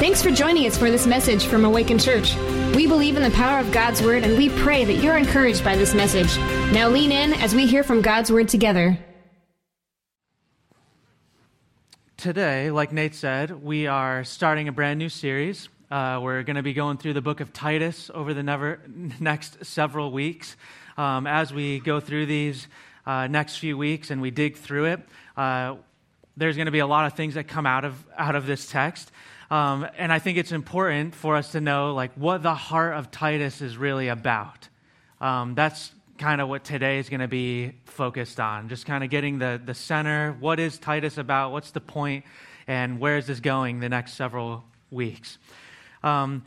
Thanks for joining us for this message from Awaken Church. We believe in the power of God's Word and we pray that you're encouraged by this message. Now lean in as we hear from God's Word together. Today, like Nate said, we are starting a brand new series. Uh, we're going to be going through the book of Titus over the never, next several weeks. Um, as we go through these uh, next few weeks and we dig through it, uh, there's going to be a lot of things that come out of, out of this text. Um, and I think it's important for us to know like what the heart of Titus is really about. Um, that's kind of what today is going to be focused on. Just kind of getting the, the center. What is Titus about? What's the point? And where is this going the next several weeks? Um,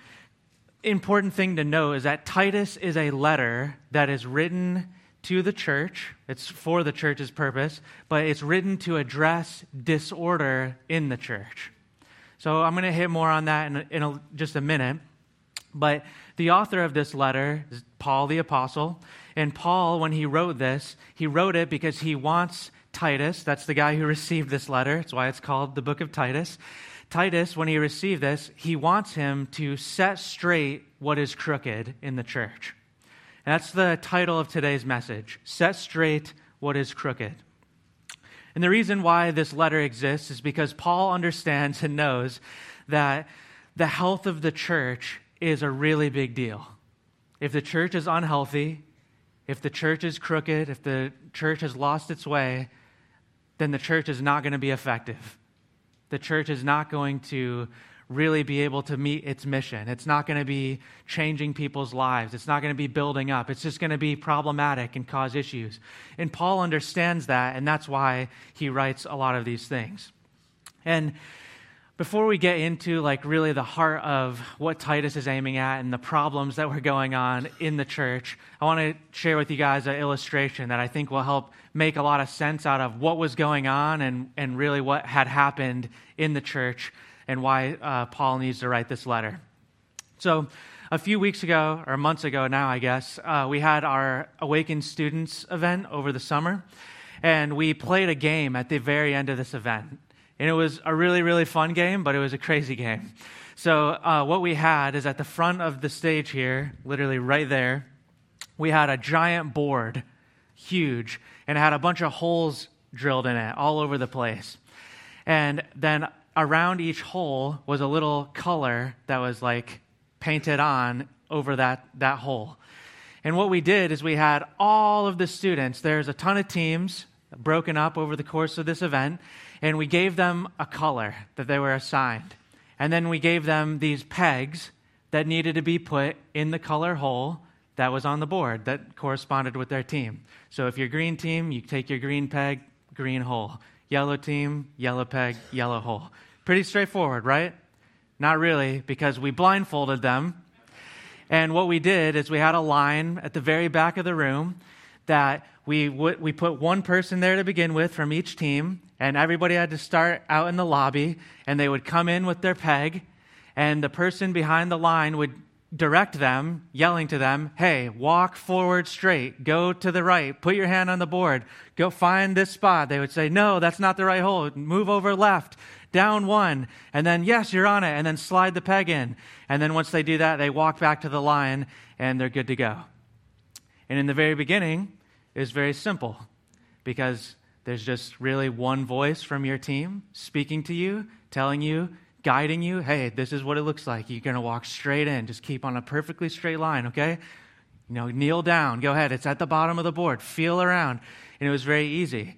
important thing to know is that Titus is a letter that is written to the church. It's for the church's purpose, but it's written to address disorder in the church. So I'm going to hit more on that in, in a, just a minute. But the author of this letter is Paul the Apostle. And Paul, when he wrote this, he wrote it because he wants Titus, that's the guy who received this letter. That's why it's called the book of Titus. Titus, when he received this, he wants him to set straight what is crooked in the church. And that's the title of today's message Set Straight What is Crooked. And the reason why this letter exists is because Paul understands and knows that the health of the church is a really big deal. If the church is unhealthy, if the church is crooked, if the church has lost its way, then the church is not going to be effective. The church is not going to really be able to meet its mission. It's not going to be changing people's lives. It's not going to be building up. It's just going to be problematic and cause issues. And Paul understands that, and that's why he writes a lot of these things. And before we get into like really the heart of what Titus is aiming at and the problems that were going on in the church, I want to share with you guys an illustration that I think will help make a lot of sense out of what was going on and, and really what had happened in the church and why uh, Paul needs to write this letter. So, a few weeks ago, or months ago now, I guess, uh, we had our Awakened Students event over the summer, and we played a game at the very end of this event. And it was a really, really fun game, but it was a crazy game. So, uh, what we had is at the front of the stage here, literally right there, we had a giant board, huge, and it had a bunch of holes drilled in it all over the place. And then around each hole was a little color that was like painted on over that, that hole. And what we did is we had all of the students, there's a ton of teams broken up over the course of this event, and we gave them a color that they were assigned. And then we gave them these pegs that needed to be put in the color hole that was on the board that corresponded with their team. So if you're green team, you take your green peg, green hole. Yellow team, yellow peg, yellow hole. Pretty straightforward, right? Not really, because we blindfolded them. And what we did is we had a line at the very back of the room that we, w- we put one person there to begin with from each team, and everybody had to start out in the lobby, and they would come in with their peg, and the person behind the line would direct them, yelling to them, hey, walk forward straight, go to the right, put your hand on the board, go find this spot. They would say, no, that's not the right hole, move over left, down one, and then, yes, you're on it, and then slide the peg in. And then once they do that, they walk back to the line, and they're good to go. And in the very beginning, it's very simple because there's just really one voice from your team speaking to you, telling you, guiding you, hey, this is what it looks like. You're going to walk straight in. Just keep on a perfectly straight line, okay? You know, kneel down. Go ahead. It's at the bottom of the board. Feel around. And it was very easy.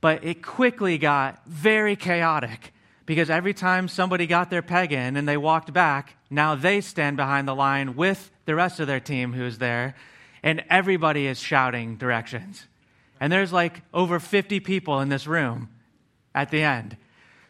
But it quickly got very chaotic because every time somebody got their peg in and they walked back, now they stand behind the line with the rest of their team who's there, and everybody is shouting directions. And there's like over 50 people in this room at the end.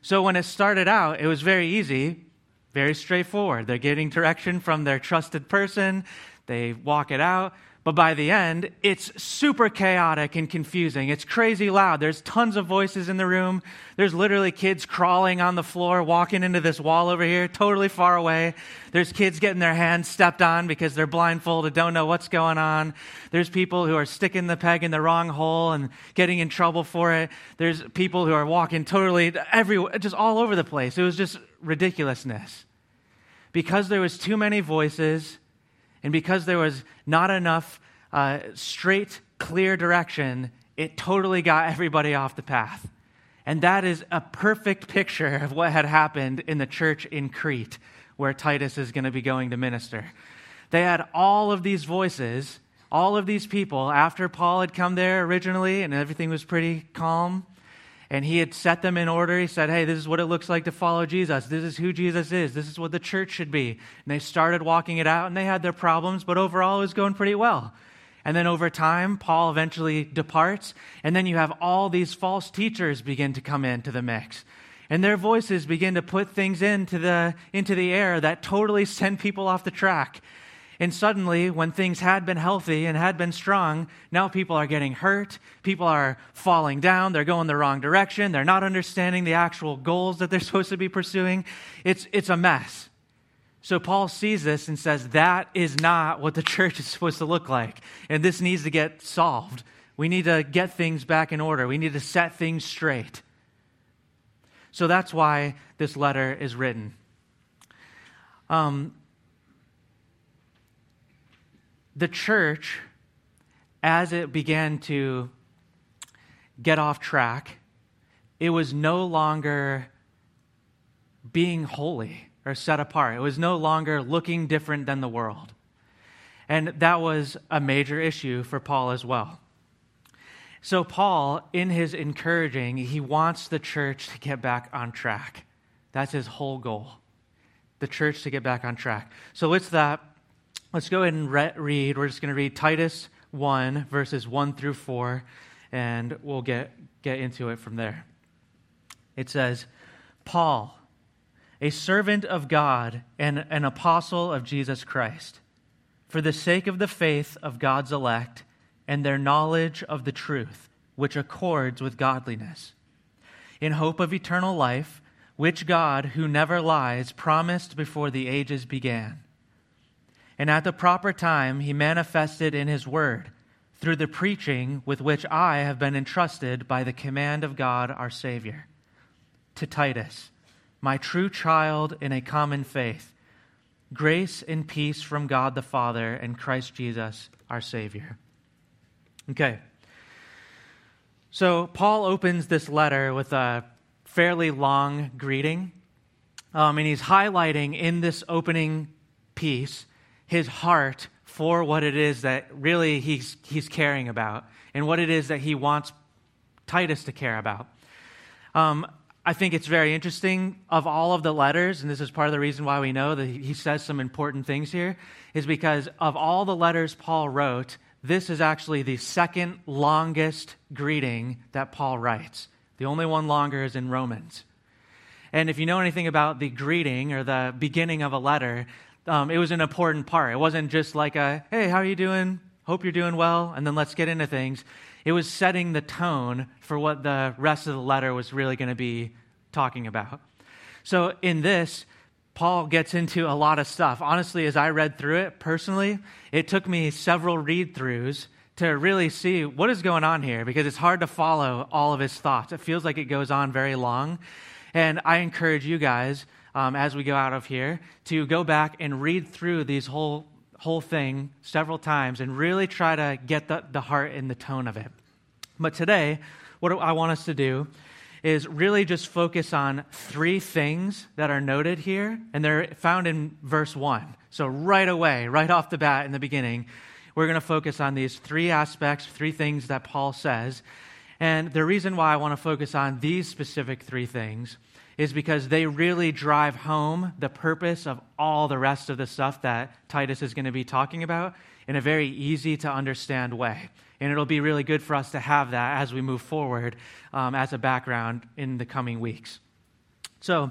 So when it started out, it was very easy, very straightforward. They're getting direction from their trusted person, they walk it out. But by the end, it's super chaotic and confusing. It's crazy loud. There's tons of voices in the room. There's literally kids crawling on the floor, walking into this wall over here, totally far away. There's kids getting their hands stepped on because they're blindfolded, don't know what's going on. There's people who are sticking the peg in the wrong hole and getting in trouble for it. There's people who are walking totally everywhere, just all over the place. It was just ridiculousness. because there was too many voices and because there was not enough uh, straight, clear direction, it totally got everybody off the path. And that is a perfect picture of what had happened in the church in Crete, where Titus is going to be going to minister. They had all of these voices, all of these people, after Paul had come there originally and everything was pretty calm. And he had set them in order. He said, Hey, this is what it looks like to follow Jesus. This is who Jesus is. This is what the church should be. And they started walking it out, and they had their problems, but overall it was going pretty well. And then over time, Paul eventually departs. And then you have all these false teachers begin to come into the mix. And their voices begin to put things into the, into the air that totally send people off the track. And suddenly, when things had been healthy and had been strong, now people are getting hurt. People are falling down. They're going the wrong direction. They're not understanding the actual goals that they're supposed to be pursuing. It's, it's a mess. So Paul sees this and says, that is not what the church is supposed to look like. And this needs to get solved. We need to get things back in order. We need to set things straight. So that's why this letter is written. Um, the church, as it began to get off track, it was no longer being holy or set apart. It was no longer looking different than the world. And that was a major issue for Paul as well. So, Paul, in his encouraging, he wants the church to get back on track. That's his whole goal. The church to get back on track. So, with that, let's go ahead and re- read. We're just going to read Titus 1, verses 1 through 4, and we'll get, get into it from there. It says, Paul, a servant of God and an apostle of Jesus Christ, for the sake of the faith of God's elect and their knowledge of the truth, which accords with godliness, in hope of eternal life, which God, who never lies, promised before the ages began. And at the proper time, he manifested in his word through the preaching with which I have been entrusted by the command of God our Savior. To Titus, my true child in a common faith. Grace and peace from God the Father and Christ Jesus, our Savior. Okay. So, Paul opens this letter with a fairly long greeting. Um, and he's highlighting in this opening piece his heart for what it is that really he's, he's caring about and what it is that he wants Titus to care about. Um, I think it's very interesting of all of the letters, and this is part of the reason why we know that he says some important things here, is because of all the letters Paul wrote, this is actually the second longest greeting that Paul writes. The only one longer is in Romans. And if you know anything about the greeting or the beginning of a letter, um, it was an important part. It wasn't just like a, hey, how are you doing? Hope you're doing well, and then let's get into things. It was setting the tone for what the rest of the letter was really going to be talking about. So in this, Paul gets into a lot of stuff. Honestly, as I read through it personally, it took me several read throughs to really see what is going on here because it's hard to follow all of his thoughts. It feels like it goes on very long. And I encourage you guys, um, as we go out of here, to go back and read through these whole whole thing several times and really try to get the, the heart and the tone of it. But today, what I want us to do is really just focus on three things that are noted here, and they're found in verse 1. So, right away, right off the bat in the beginning, we're going to focus on these three aspects, three things that Paul says. And the reason why I want to focus on these specific three things is because they really drive home the purpose of all the rest of the stuff that Titus is going to be talking about in a very easy to understand way. And it'll be really good for us to have that as we move forward um, as a background in the coming weeks. So,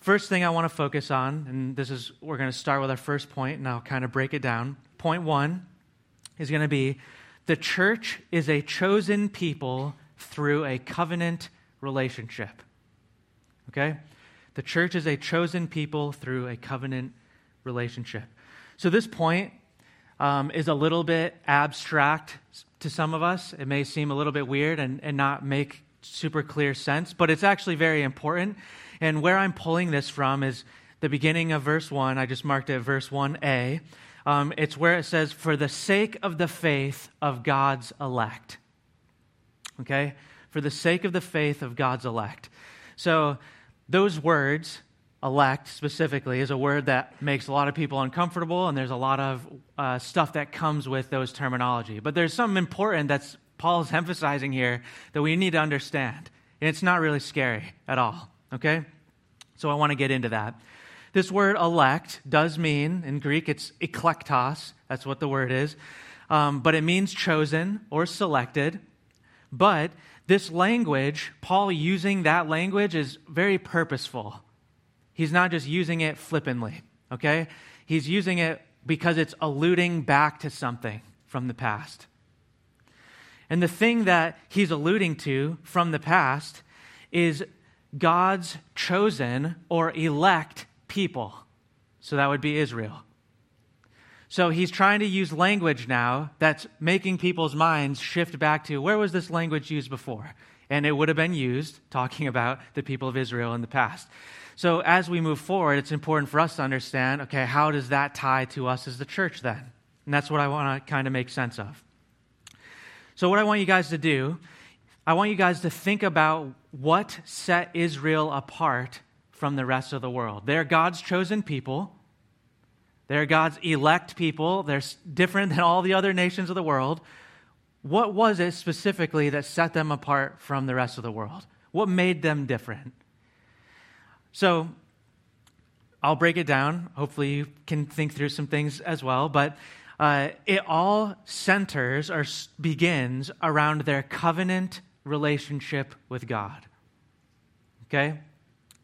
first thing I want to focus on, and this is, we're going to start with our first point, and I'll kind of break it down. Point one is going to be the church is a chosen people through a covenant relationship. Okay? The church is a chosen people through a covenant relationship. So, this point um, is a little bit abstract to some of us. It may seem a little bit weird and, and not make super clear sense, but it's actually very important. And where I'm pulling this from is the beginning of verse 1. I just marked it verse 1a. Um, it's where it says, For the sake of the faith of God's elect. Okay? For the sake of the faith of God's elect. So, those words, elect specifically, is a word that makes a lot of people uncomfortable, and there's a lot of uh, stuff that comes with those terminology. But there's something important that's Paul's emphasizing here that we need to understand. And it's not really scary at all, okay? So I want to get into that. This word elect does mean, in Greek, it's eklektos. That's what the word is. Um, but it means chosen or selected. But this language, Paul using that language, is very purposeful. He's not just using it flippantly, okay? He's using it because it's alluding back to something from the past. And the thing that he's alluding to from the past is God's chosen or elect people. So that would be Israel. So he's trying to use language now that's making people's minds shift back to where was this language used before? And it would have been used talking about the people of Israel in the past. So as we move forward, it's important for us to understand okay, how does that tie to us as the church then? And that's what I want to kind of make sense of. So, what I want you guys to do, I want you guys to think about what set Israel apart from the rest of the world. They're God's chosen people. They're God's elect people. They're different than all the other nations of the world. What was it specifically that set them apart from the rest of the world? What made them different? So, I'll break it down. Hopefully, you can think through some things as well. But uh, it all centers or begins around their covenant relationship with God. Okay?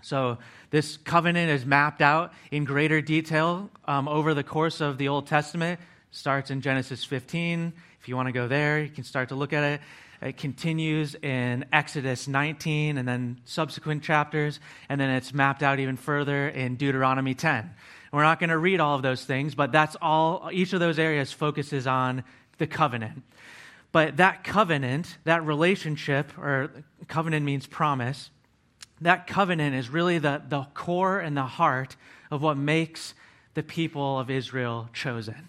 So, this covenant is mapped out in greater detail um, over the course of the Old Testament. Starts in Genesis 15. If you want to go there, you can start to look at it. It continues in Exodus 19 and then subsequent chapters, and then it's mapped out even further in Deuteronomy 10. We're not going to read all of those things, but that's all, each of those areas focuses on the covenant. But that covenant, that relationship, or covenant means promise, that covenant is really the, the core and the heart of what makes the people of Israel chosen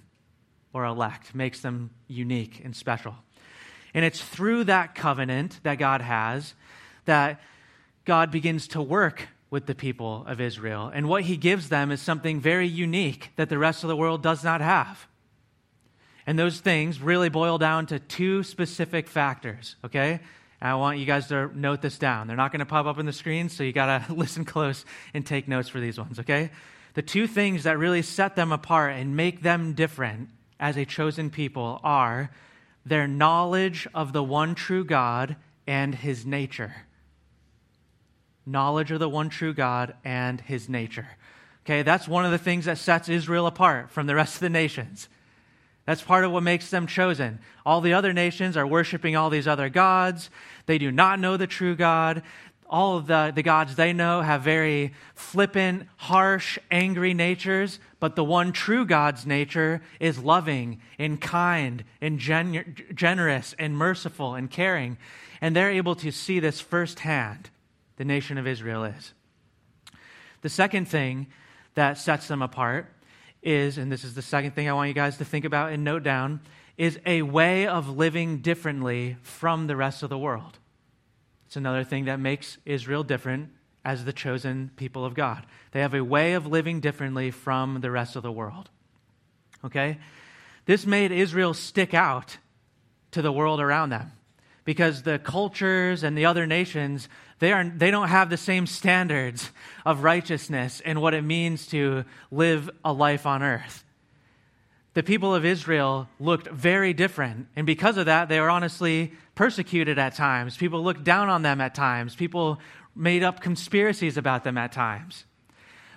or elect, makes them unique and special. And it's through that covenant that God has that God begins to work with the people of Israel. And what he gives them is something very unique that the rest of the world does not have. And those things really boil down to two specific factors, okay? I want you guys to note this down. They're not going to pop up on the screen, so you got to listen close and take notes for these ones, okay? The two things that really set them apart and make them different as a chosen people are their knowledge of the one true God and his nature knowledge of the one true God and his nature. Okay, that's one of the things that sets Israel apart from the rest of the nations. That's part of what makes them chosen. All the other nations are worshiping all these other gods. They do not know the true God. All of the, the gods they know have very flippant, harsh, angry natures, but the one true God's nature is loving and kind and gen- generous and merciful and caring. And they're able to see this firsthand the nation of Israel is. The second thing that sets them apart is, and this is the second thing I want you guys to think about and note down, is a way of living differently from the rest of the world. It's another thing that makes Israel different as the chosen people of God. They have a way of living differently from the rest of the world. Okay? This made Israel stick out to the world around them because the cultures and the other nations they, are, they don't have the same standards of righteousness and what it means to live a life on earth. The people of Israel looked very different, and because of that, they were honestly persecuted at times. People looked down on them at times. People made up conspiracies about them at times.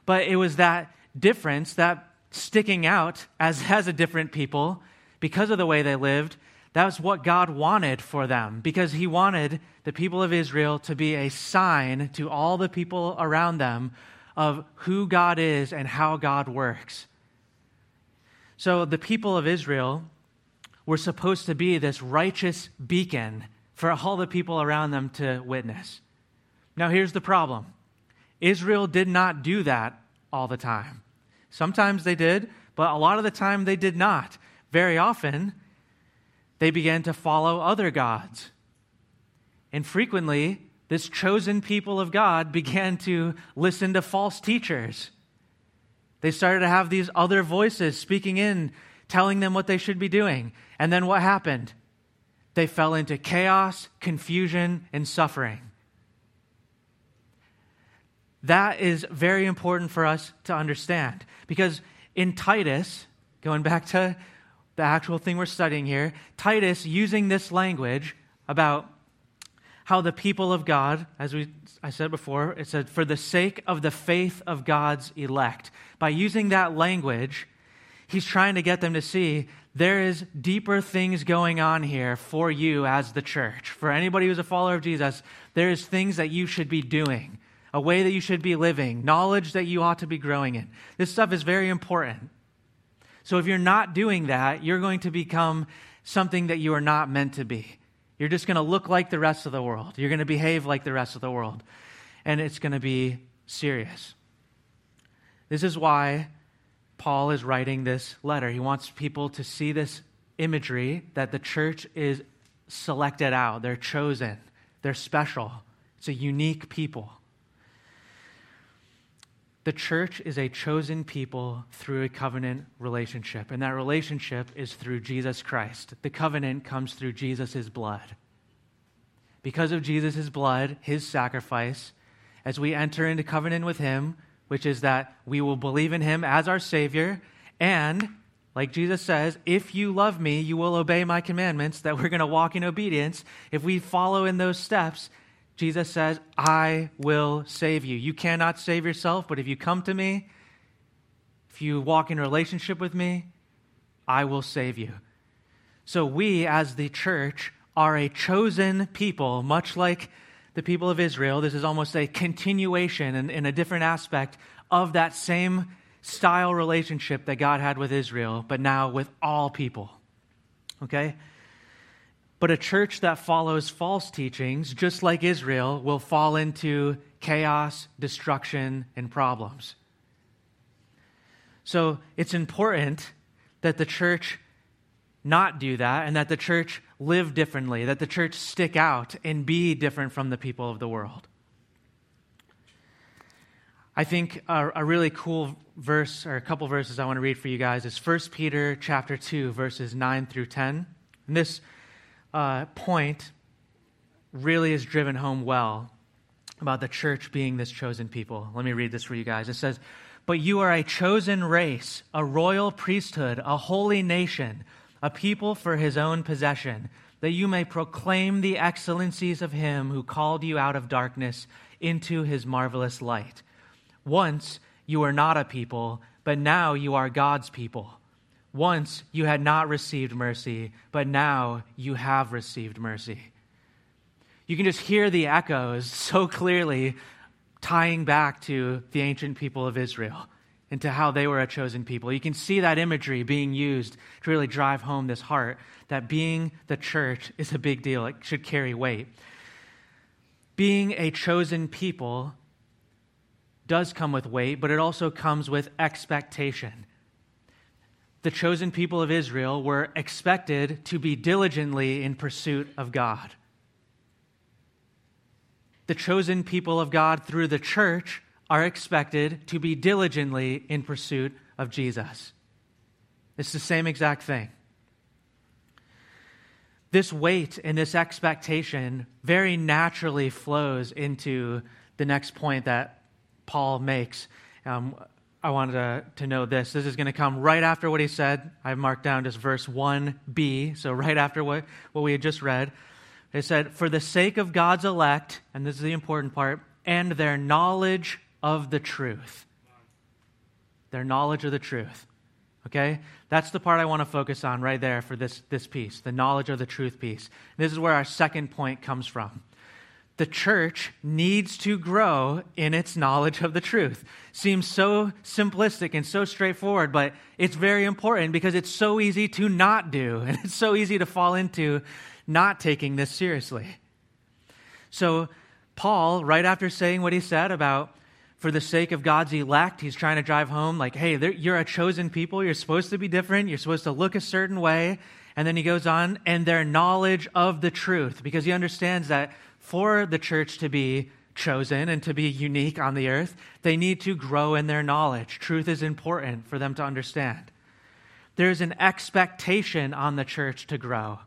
But it was that difference, that sticking out as, as a different people, because of the way they lived, that was what God wanted for them because He wanted the people of Israel to be a sign to all the people around them of who God is and how God works. So the people of Israel were supposed to be this righteous beacon for all the people around them to witness. Now, here's the problem Israel did not do that all the time. Sometimes they did, but a lot of the time they did not. Very often, they began to follow other gods. And frequently, this chosen people of God began to listen to false teachers. They started to have these other voices speaking in, telling them what they should be doing. And then what happened? They fell into chaos, confusion, and suffering. That is very important for us to understand because in Titus, going back to the actual thing we're studying here, Titus using this language about how the people of God, as we, I said before, it said, for the sake of the faith of God's elect. By using that language, he's trying to get them to see there is deeper things going on here for you as the church. For anybody who's a follower of Jesus, there is things that you should be doing, a way that you should be living, knowledge that you ought to be growing in. This stuff is very important. So if you're not doing that, you're going to become something that you are not meant to be. You're just going to look like the rest of the world. You're going to behave like the rest of the world. And it's going to be serious. This is why Paul is writing this letter. He wants people to see this imagery that the church is selected out, they're chosen, they're special. It's a unique people. The church is a chosen people through a covenant relationship, and that relationship is through Jesus Christ. The covenant comes through Jesus' blood. Because of Jesus' blood, his sacrifice, as we enter into covenant with him, which is that we will believe in him as our Savior, and, like Jesus says, if you love me, you will obey my commandments, that we're going to walk in obedience. If we follow in those steps, Jesus says, I will save you. You cannot save yourself, but if you come to me, if you walk in relationship with me, I will save you. So we, as the church, are a chosen people, much like the people of Israel. This is almost a continuation in, in a different aspect of that same style relationship that God had with Israel, but now with all people. Okay? But a church that follows false teachings, just like Israel, will fall into chaos, destruction, and problems. So it's important that the church not do that and that the church live differently, that the church stick out and be different from the people of the world. I think a, a, really cool verse or a couple verses I want to read for you guys is 1 Peter chapter 2 verses 9 through 10. And this uh, point really is driven home well about the church being this chosen people. Let me read this for you guys. It says, But you are a chosen race, a royal priesthood, a holy nation, a people for his own possession, that you may proclaim the excellencies of him who called you out of darkness into his marvelous light. Once you were not a people, but now you are God's people. Once you had not received mercy, but now you have received mercy. You can just hear the echoes so clearly tying back to the ancient people of Israel and to how they were a chosen people. You can see that imagery being used to really drive home this heart that being the church is a big deal. It should carry weight. Being a chosen people does come with weight, but it also comes with expectation the chosen people of Israel were expected to be diligently in pursuit of God. The chosen people of God through the church are expected to be diligently in pursuit of Jesus. It's the same exact thing. This weight and this expectation very naturally flows into the next point that Paul makes. Um, I wanted to, to know this. This is going to come right after what he said. I've marked down just verse 1b, so right after what, what we had just read. It said, For the sake of God's elect, and this is the important part, and their knowledge of the truth. Their knowledge of the truth. Okay? That's the part I want to focus on right there for this, this piece, the knowledge of the truth piece. This is where our second point comes from the church needs to grow in its knowledge of the truth. Seems so simplistic and so straightforward, but it's very important because it's so easy to not do, and it's so easy to fall into not taking this seriously. So, Paul, right after saying what he said about for the sake of God's elect, he's trying to drive home, like, hey, you're a chosen people. You're supposed to be different. You're supposed to look a certain way. And then he goes on, and their knowledge of the truth, because he understands that for the church to be chosen and to be unique on the earth, they need to grow in their knowledge. Truth is important for them to understand. There's an expectation on the church to grow.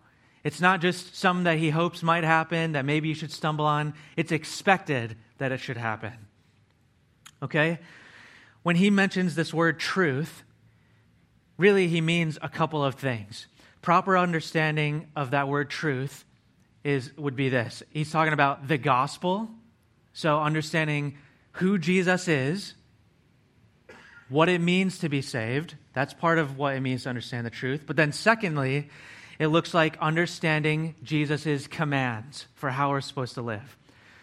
It's not just something that he hopes might happen, that maybe you should stumble on. It's expected that it should happen. Okay? When he mentions this word truth, really he means a couple of things. Proper understanding of that word truth is would be this. He's talking about the gospel, so understanding who Jesus is, what it means to be saved, that's part of what it means to understand the truth. But then secondly, it looks like understanding Jesus' commands for how we're supposed to live.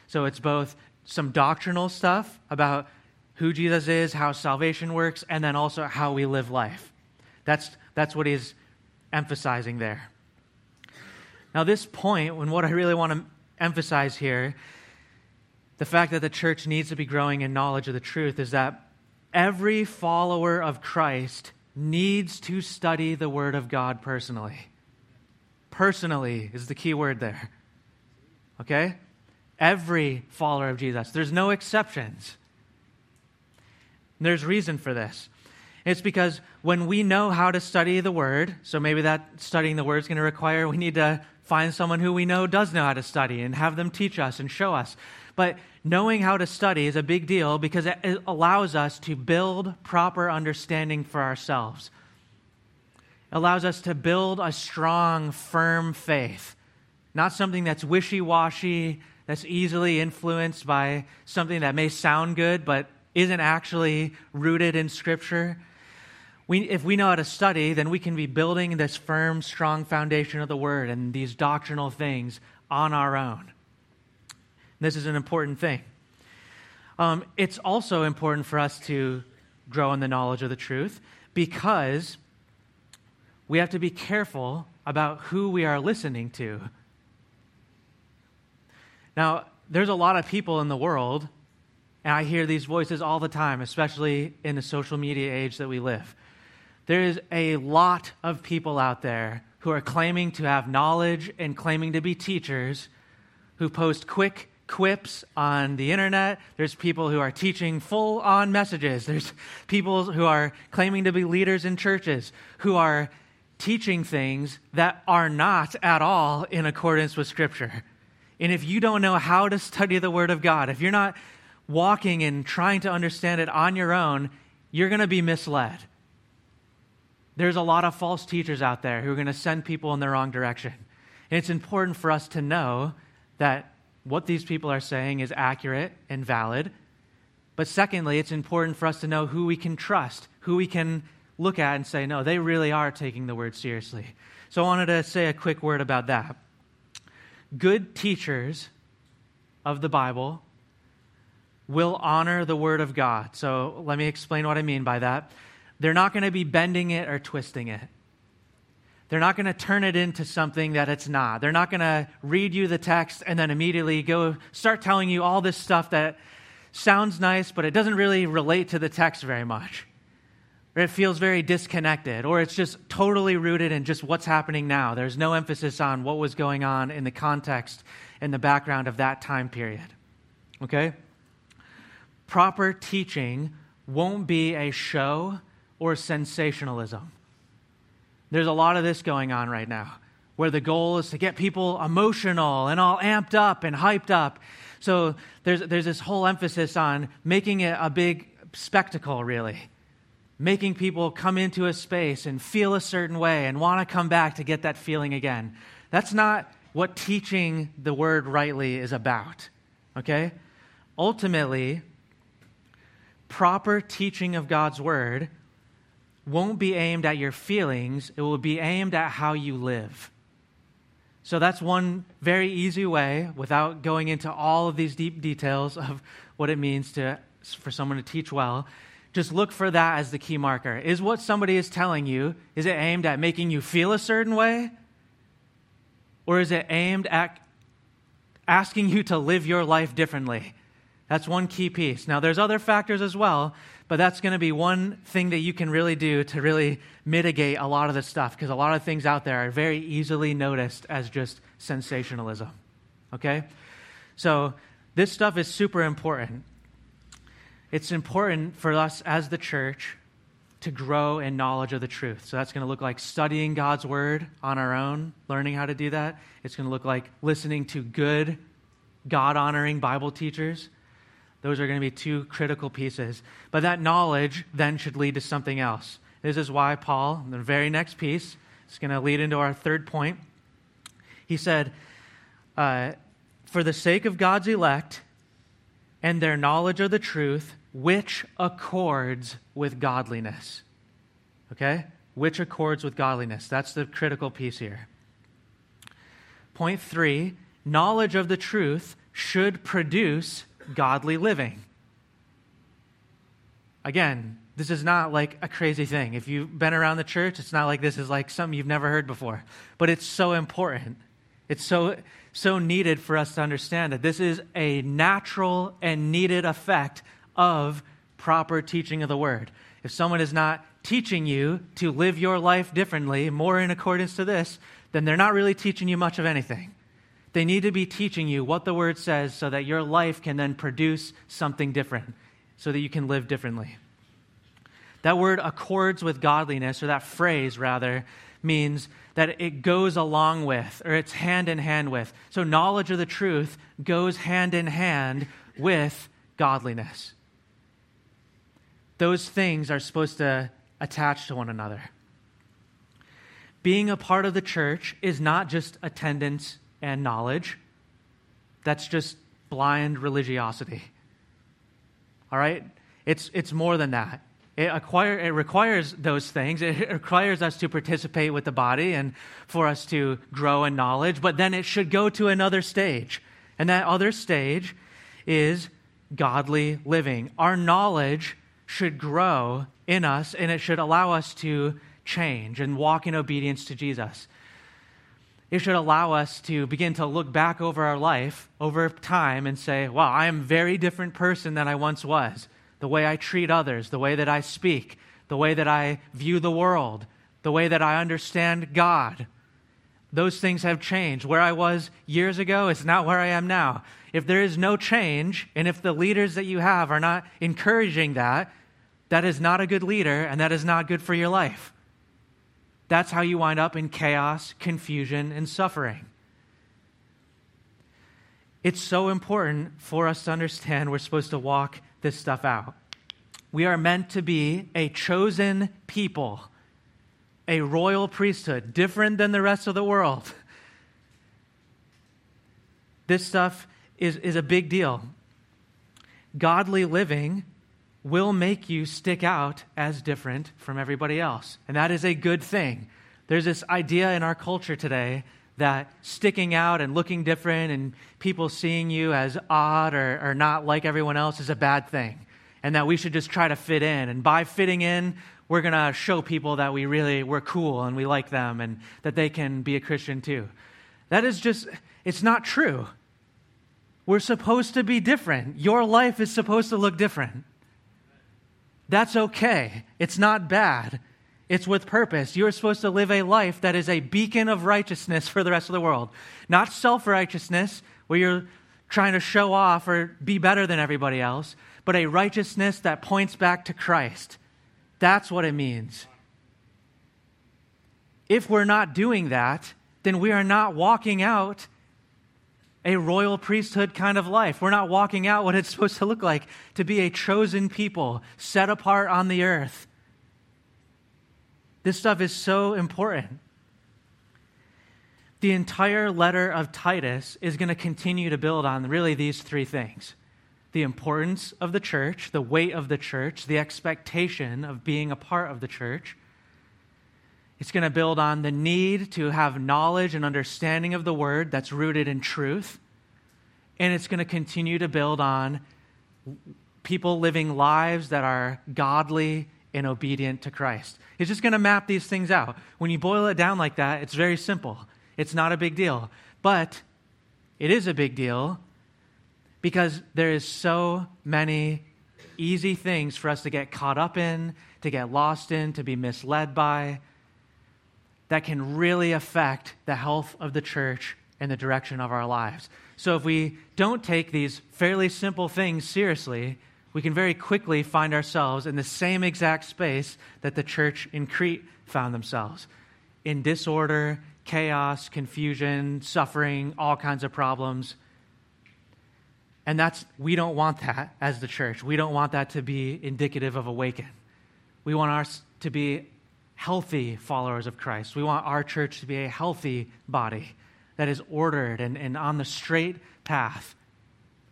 So it's both some doctrinal stuff about who Jesus is, how salvation works, and then also how we live life. That's, that's what he's emphasizing there. Now, this point, and what I really want to emphasize here, the fact that the church needs to be growing in knowledge of the truth, is that every follower of Christ needs to study the Word of God personally. Personally is the key word there. Okay? Every follower of Jesus. There's no exceptions. There's reason for this. It's because when we know how to study the Word, so maybe that studying the Word is going to require we need to find someone who we know does know how to study and have them teach us and show us. But knowing how to study is a big deal because it allows us to build proper understanding for ourselves allows us to build a strong, firm faith, not something that's wishy washy, that's easily influenced by something that may sound good but isn't actually rooted in Scripture. We, if we know how to study, then we can be building this firm, strong foundation of the Word and these doctrinal things on our own. This is an important thing. Um, it's also important for us to grow in the knowledge of the truth because we have to be careful about who we are listening to. Now, there's a lot of people in the world, and I hear these voices all the time, especially in the social media age that we live. There is a lot of people out there who are claiming to have knowledge and claiming to be teachers who post quick quips on the internet. There's people who are teaching full on messages. There's people who are claiming to be leaders in churches who are teaching things that are not at all in accordance with Scripture. And if you don't know how to study the Word of God, if you're not walking and trying to understand it on your own, you're going to be misled. There's a lot of false teachers out there who are going to send people in the wrong direction. And it's important for us to know that what these people are saying is accurate and valid. But secondly, it's important for us to know who we can trust, who we can look at and say, no, they really are taking the word seriously. So I wanted to say a quick word about that. Good teachers of the Bible will honor the word of God. So let me explain what I mean by that. They're not going to be bending it or twisting it. They're not going to turn it into something that it's not. They're not going to read you the text and then immediately go start telling you all this stuff that sounds nice, but it doesn't really relate to the text very much or it feels very disconnected, or it's just totally rooted in just what's happening now. There's no emphasis on what was going on in the context and the background of that time period. Okay? Proper teaching won't be a show or sensationalism. There's a lot of this going on right now where the goal is to get people emotional and all amped up and hyped up. So there's, there's this whole emphasis on making it a big spectacle, really making people come into a space and feel a certain way and want to come back to get that feeling again. That's not what teaching the word rightly is about. Okay? Ultimately, proper teaching of God's word won't be aimed at your feelings, it will be aimed at how you live. So that's one very easy way, without going into all of these deep details of what it means to, for someone to teach well, just look for that as the key marker. Is what somebody is telling you, is it aimed at making you feel a certain way? Or is it aimed at asking you to live your life differently? That's one key piece. Now, there's other factors as well, but that's going to be one thing that you can really do to really mitigate a lot of this stuff because a lot of things out there are very easily noticed as just sensationalism. Okay? So, this stuff is super important. It's important for us as the church to grow in knowledge of the truth. So that's going to look like studying God's word on our own, learning how to do that. It's going to look like listening to good, God honoring Bible teachers. Those are going to be two critical pieces. But that knowledge then should lead to something else. This is why Paul, in the very next piece, is going to lead into our third point. He said, uh, For the sake of God's elect and their knowledge of the truth, which accords with godliness. Okay? Which accords with godliness. That's the critical piece here. Point three knowledge of the truth should produce godly living. Again, this is not like a crazy thing. If you've been around the church, it's not like this is like something you've never heard before. But it's so important. It's so so needed for us to understand that this is a natural and needed effect of proper teaching of the word. If someone is not teaching you to live your life differently, more in accordance to this, then they're not really teaching you much of anything. They need to be teaching you what the word says so that your life can then produce something different, so that you can live differently. That word accords with godliness, or that phrase rather, means that it goes along with, or it's hand in hand with. So knowledge of the truth goes hand in hand with godliness those things are supposed to attach to one another. Being a part of the church is not just attendance and knowledge, that's just blind religiosity. All right? It's, it's more than that. It, acquire, it requires those things. It requires us to participate with the body and for us to grow in knowledge, but then it should go to another stage. And that other stage is godly living. Our knowledge should grow in us and it should allow us to change and walk in obedience to Jesus. It should allow us to begin to look back over our life over time and say, wow, I am a very different person than I once was. The way I treat others, the way that I speak, the way that I view the world, the way that I understand God. Those things have changed. Where I was years ago is not where I am now. If there is no change, and if the leaders that you have are not encouraging that, that is not a good leader, and that is not good for your life. That's how you wind up in chaos, confusion, and suffering. It's so important for us to understand we're supposed to walk this stuff out. We are meant to be a chosen people, a royal priesthood, different than the rest of the world. This stuff is, is a big deal. Godly living will make you stick out as different from everybody else. And that is a good thing. There's this idea in our culture today that sticking out and looking different and people seeing you as odd or, or not like everyone else is a bad thing. And that we should just try to fit in. And by fitting in, we're going to show people that we really, we're cool and we like them and that they can be a Christian too. That is just, it's not true. We're supposed to be different. Your life is supposed to look different. That's okay. It's not bad. It's with purpose. You're supposed to live a life that is a beacon of righteousness for the rest of the world. Not self righteousness, where you're trying to show off or be better than everybody else, but a righteousness that points back to Christ. That's what it means. If we're not doing that, then we are not walking out a royal priesthood kind of life. We're not walking out what it's supposed to look like to be a chosen people, set apart on the earth. This stuff is so important. The entire letter of Titus is going to continue to build on really these three things the importance of the church, the weight of the church, the expectation of being a part of the church. It's going to build on the need to have knowledge and understanding of the word that's rooted in truth. And it's going to continue to build on people living lives that are godly and obedient to Christ. It's just going to map these things out. When you boil it down like that, it's very simple. It's not a big deal. But it is a big deal because there is so many easy things for us to get caught up in, to get lost in, to be misled by, that can really affect the health of the church and the direction of our lives. So if we don't take these fairly simple things seriously, we can very quickly find ourselves in the same exact space that the church in Crete found themselves in disorder, chaos, confusion, suffering, all kinds of problems. And that's, we don't want that as the church. We don't want that to be indicative of awaken. We want ours to be healthy followers of Christ. We want our church to be a healthy body that is ordered and, and on the straight path,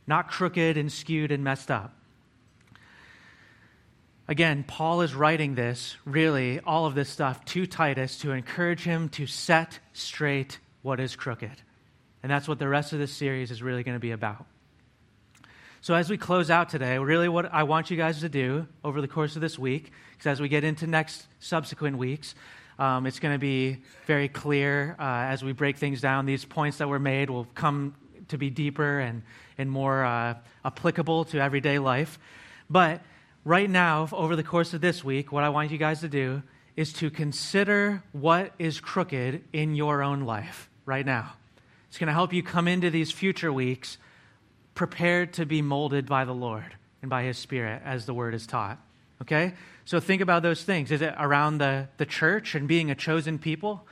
not crooked and skewed and messed up. Again, Paul is writing this, really, all of this stuff to Titus to encourage him to set straight what is crooked. And that's what the rest of this series is really going to be about. So, as we close out today, really what I want you guys to do over the course of this week, because as we get into next subsequent weeks, um, it's going to be very clear uh, as we break things down. These points that were made will come to be deeper and, and more uh, applicable to everyday life. But right now, over the course of this week, what I want you guys to do is to consider what is crooked in your own life right now. It's going to help you come into these future weeks prepared to be molded by the Lord and by His Spirit as the Word is taught. Okay? So think about those things. Is it around the, the church and being a chosen people?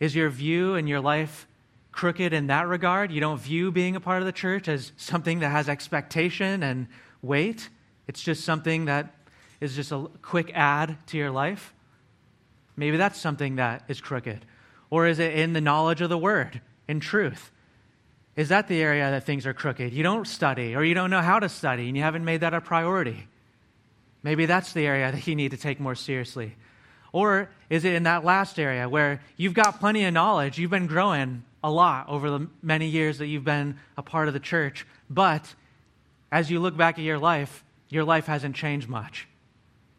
Is your view and your life crooked in that regard? You don't view being a part of the church as something that has expectation and weight? It's just something that is just a quick add to your life? Maybe that's something that is crooked. Or is it in the knowledge of the word, in truth? Is that the area that things are crooked? You don't study, or you don't know how to study, and you haven't made that a priority. Maybe that's the area that you need to take more seriously. Or is it in that last area where you've got plenty of knowledge, you've been growing a lot over the many years that you've been a part of the church, but as you look back at your life, your life hasn't changed much.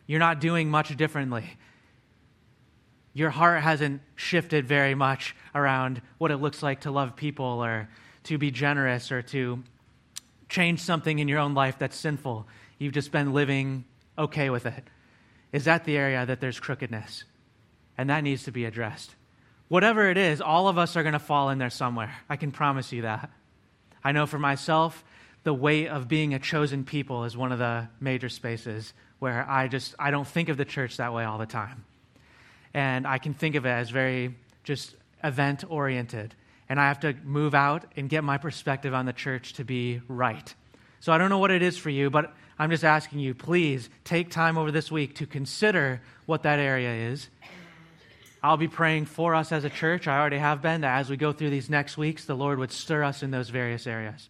You're not doing much differently. Your heart hasn't shifted very much around what it looks like to love people or to be generous or to change something in your own life that's sinful. You've just been living okay with it. Is that the area that there's crookedness? And that needs to be addressed. Whatever it is, all of us are going to fall in there somewhere. I can promise you that. I know for myself, the weight of being a chosen people is one of the major spaces where I just I don't think of the church that way all the time. And I can think of it as very just event oriented and I have to move out and get my perspective on the church to be right. So I don't know what it is for you, but I'm just asking you, please take time over this week to consider what that area is. I'll be praying for us as a church. I already have been, that as we go through these next weeks, the Lord would stir us in those various areas.